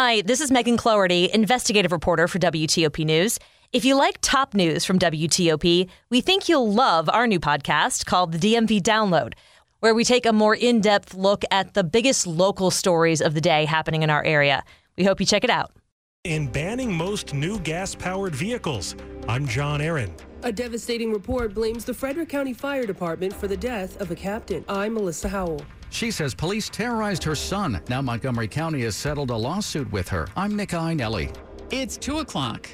Hi, this is Megan Cloherty, investigative reporter for WTOP News. If you like top news from WTOP, we think you'll love our new podcast called the DMV Download, where we take a more in depth look at the biggest local stories of the day happening in our area. We hope you check it out. In banning most new gas powered vehicles, I'm John Aaron. A devastating report blames the Frederick County Fire Department for the death of a captain. I'm Melissa Howell. She says police terrorized her son. Now Montgomery County has settled a lawsuit with her. I'm Nick Iannelli. It's 2 o'clock.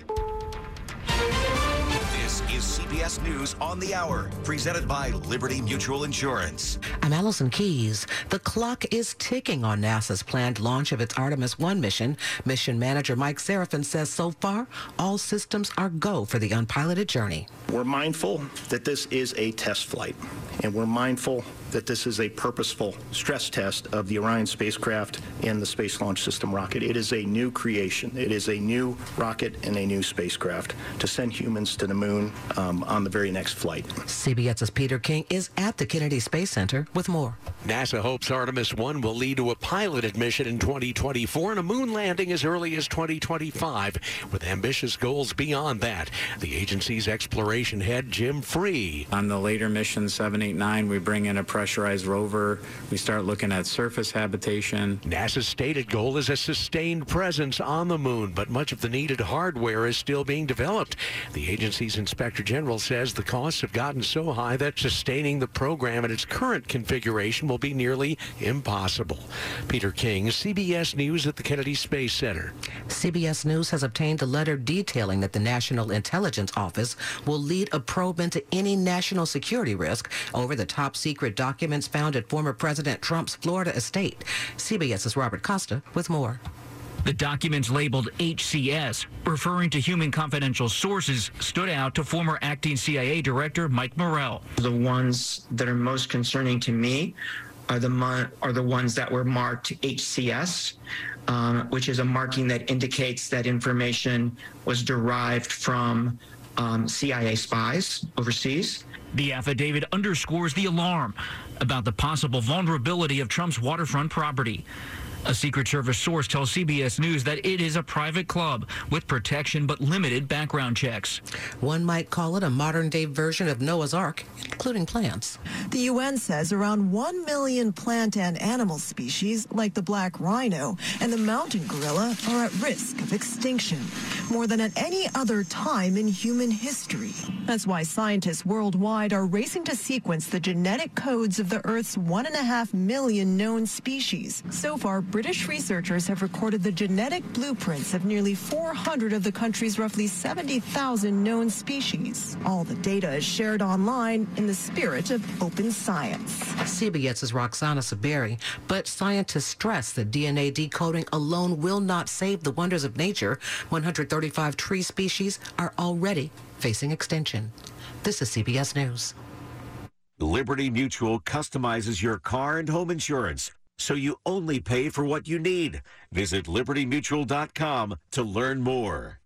This is CBS News on the Hour, presented by Liberty Mutual Insurance. I'm Allison Keyes. The clock is ticking on NASA's planned launch of its Artemis 1 mission. Mission manager Mike Sarafin says so far, all systems are go for the unpiloted journey. We're mindful that this is a test flight, and we're mindful that this is a purposeful stress test of the Orion spacecraft and the Space Launch System rocket. It is a new creation. It is a new rocket and a new spacecraft to send humans to the moon um, on the very next flight. CBS's Peter King is at the Kennedy Space Center with more. NASA hopes Artemis 1 will lead to a piloted mission in 2024 and a moon landing as early as 2025, with ambitious goals beyond that. The agency's exploration head, Jim Free. On the later mission 789, we bring in a pressurized rover. We start looking at surface habitation. NASA's stated goal is a sustained presence on the moon, but much of the needed hardware is still being developed. The agency's inspector general says the costs have gotten so high that sustaining the program in its current configuration will be nearly impossible. Peter King, CBS News at the Kennedy Space Center. CBS News has obtained a letter detailing that the National Intelligence Office will lead a probe into any national security risk over the top secret documents found at former President Trump's Florida estate. CBS's Robert Costa with more. The documents labeled HCS, referring to human confidential sources, stood out to former acting CIA Director Mike Morell. The ones that are most concerning to me are the mon- are the ones that were marked HCS, um, which is a marking that indicates that information was derived from um, CIA spies overseas. The affidavit underscores the alarm about the possible vulnerability of Trump's waterfront property. A Secret Service source tells CBS News that it is a private club with protection but limited background checks. One might call it a modern day version of Noah's Ark, including plants. The UN says around 1 million plant and animal species, like the black rhino and the mountain gorilla, are at risk of extinction, more than at any other time in human history. That's why scientists worldwide are racing to sequence the genetic codes of the Earth's 1.5 million known species. So far, British researchers have recorded the genetic blueprints of nearly 400 of the country's roughly 70,000 known species. All the data is shared online in the spirit of open science. CBS's Roxana Saberi, but scientists stress that DNA decoding alone will not save the wonders of nature. 135 tree species are already facing extinction. This is CBS News. Liberty Mutual customizes your car and home insurance so you only pay for what you need. Visit libertymutual.com to learn more.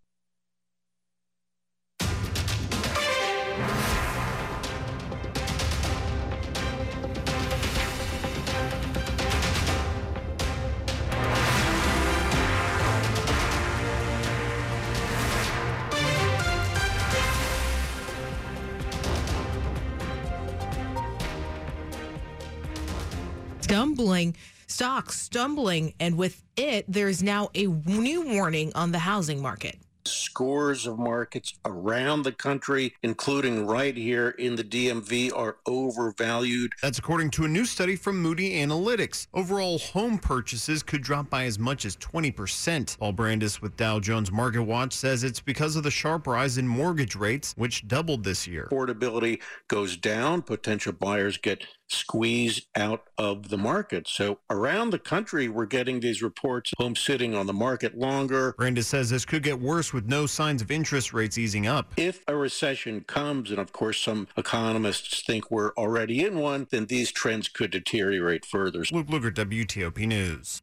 Stumbling, stocks stumbling, and with it, there's now a new warning on the housing market. Scores of markets around the country, including right here in the DMV, are overvalued. That's according to a new study from Moody Analytics. Overall home purchases could drop by as much as 20%. Paul Brandus with Dow Jones Market Watch says it's because of the sharp rise in mortgage rates, which doubled this year. Affordability goes down, potential buyers get squeezed out of the market. So around the country, we're getting these reports homes sitting on the market longer. Brandus says this could get worse with no signs of interest rates easing up. If a recession comes, and of course some economists think we're already in one, then these trends could deteriorate further. Luke Lukert, WTOP News.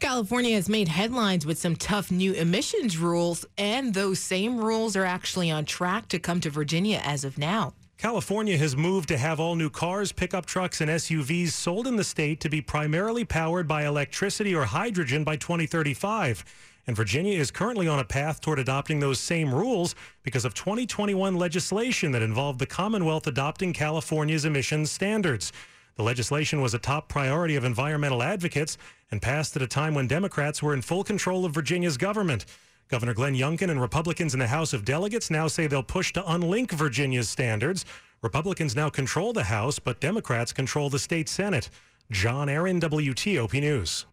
California has made headlines with some tough new emissions rules, and those same rules are actually on track to come to Virginia as of now. California has moved to have all new cars, pickup trucks, and SUVs sold in the state to be primarily powered by electricity or hydrogen by 2035. And Virginia is currently on a path toward adopting those same rules because of 2021 legislation that involved the Commonwealth adopting California's emissions standards. The legislation was a top priority of environmental advocates and passed at a time when Democrats were in full control of Virginia's government. Governor Glenn Youngkin and Republicans in the House of Delegates now say they'll push to unlink Virginia's standards. Republicans now control the House, but Democrats control the state Senate. John Aaron, WTOP News.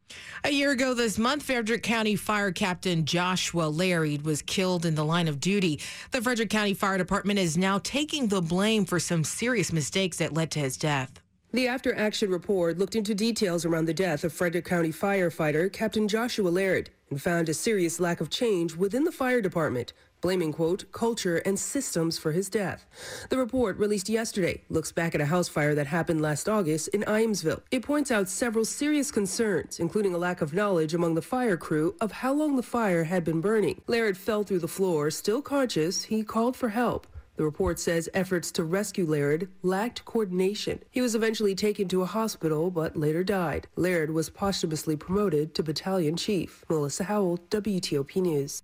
A year ago this month, Frederick County Fire Captain Joshua Laird was killed in the line of duty. The Frederick County Fire Department is now taking the blame for some serious mistakes that led to his death. The after action report looked into details around the death of Frederick County firefighter Captain Joshua Laird and found a serious lack of change within the fire department, blaming, quote, culture and systems for his death. The report, released yesterday, looks back at a house fire that happened last August in Ijamsville. It points out several serious concerns, including a lack of knowledge among the fire crew of how long the fire had been burning. Laird fell through the floor, still conscious. He called for help. The report says efforts to rescue Laird lacked coordination. He was eventually taken to a hospital but later died. Laird was posthumously promoted to battalion chief. Melissa Howell, WTOP News.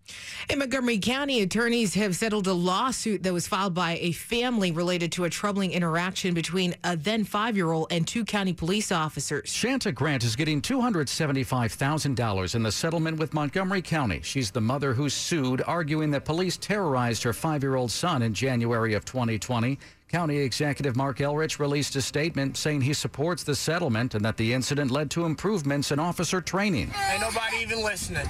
In Montgomery County, attorneys have settled a lawsuit that was filed by a family related to a troubling interaction between a then five year old and two county police officers. Shanta Grant is getting $275,000 in the settlement with Montgomery County. She's the mother who sued, arguing that police terrorized her five year old son in January of 2020. County Executive Marc Elrich released a statement saying he supports the settlement and that the incident led to improvements in officer training. Ain't nobody even listening.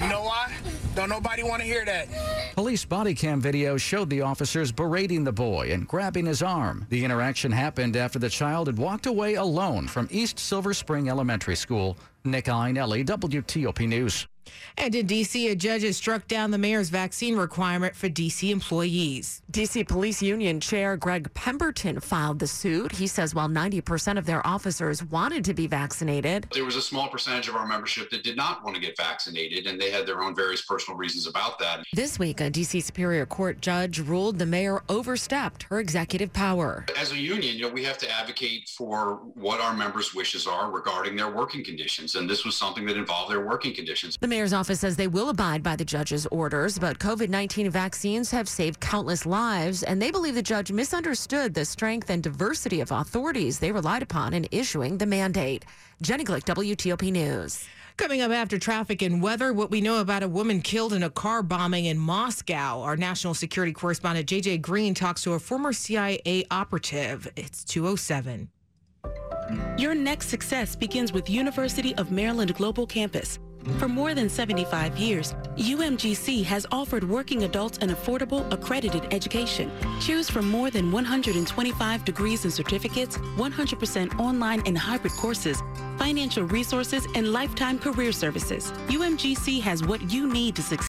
You know why? Don't nobody want to hear that. Police body cam video showed the officers berating the boy and grabbing his arm. The interaction happened after the child had walked away alone from East Silver Spring Elementary School. Nick Iannelli, WTOP News. And in D.C., a judge has struck down the mayor's vaccine requirement for D.C. employees. D.C. Police Union Chair Greg Pemberton filed the suit. He says while 90% of their officers wanted to be vaccinated, there was a small percentage of our membership that did not want to get vaccinated, and they had their own various personal reasons about that. This week, a D.C. Superior Court judge ruled the mayor overstepped her executive power. As a union, you know, we have to advocate for what our members' wishes are regarding their working conditions, and this was something that involved their working conditions. The mayor's office says they will abide by the judge's orders, but COVID 19 vaccines have saved countless lives, and they believe the judge misunderstood the strength and diversity of authorities they relied upon in issuing the mandate. Jenny Glick, WTOP News. Coming up after traffic and weather, what we know about a woman killed in a car bombing in Moscow. Our national security correspondent JJ Green talks to a former CIA operative. It's 207. Your next success begins with University of Maryland Global Campus. For more than 75 years, UMGC has offered working adults an affordable, accredited education. Choose from more than 125 degrees and certificates, 100% online and hybrid courses, financial resources, and lifetime career services. UMGC has what you need to succeed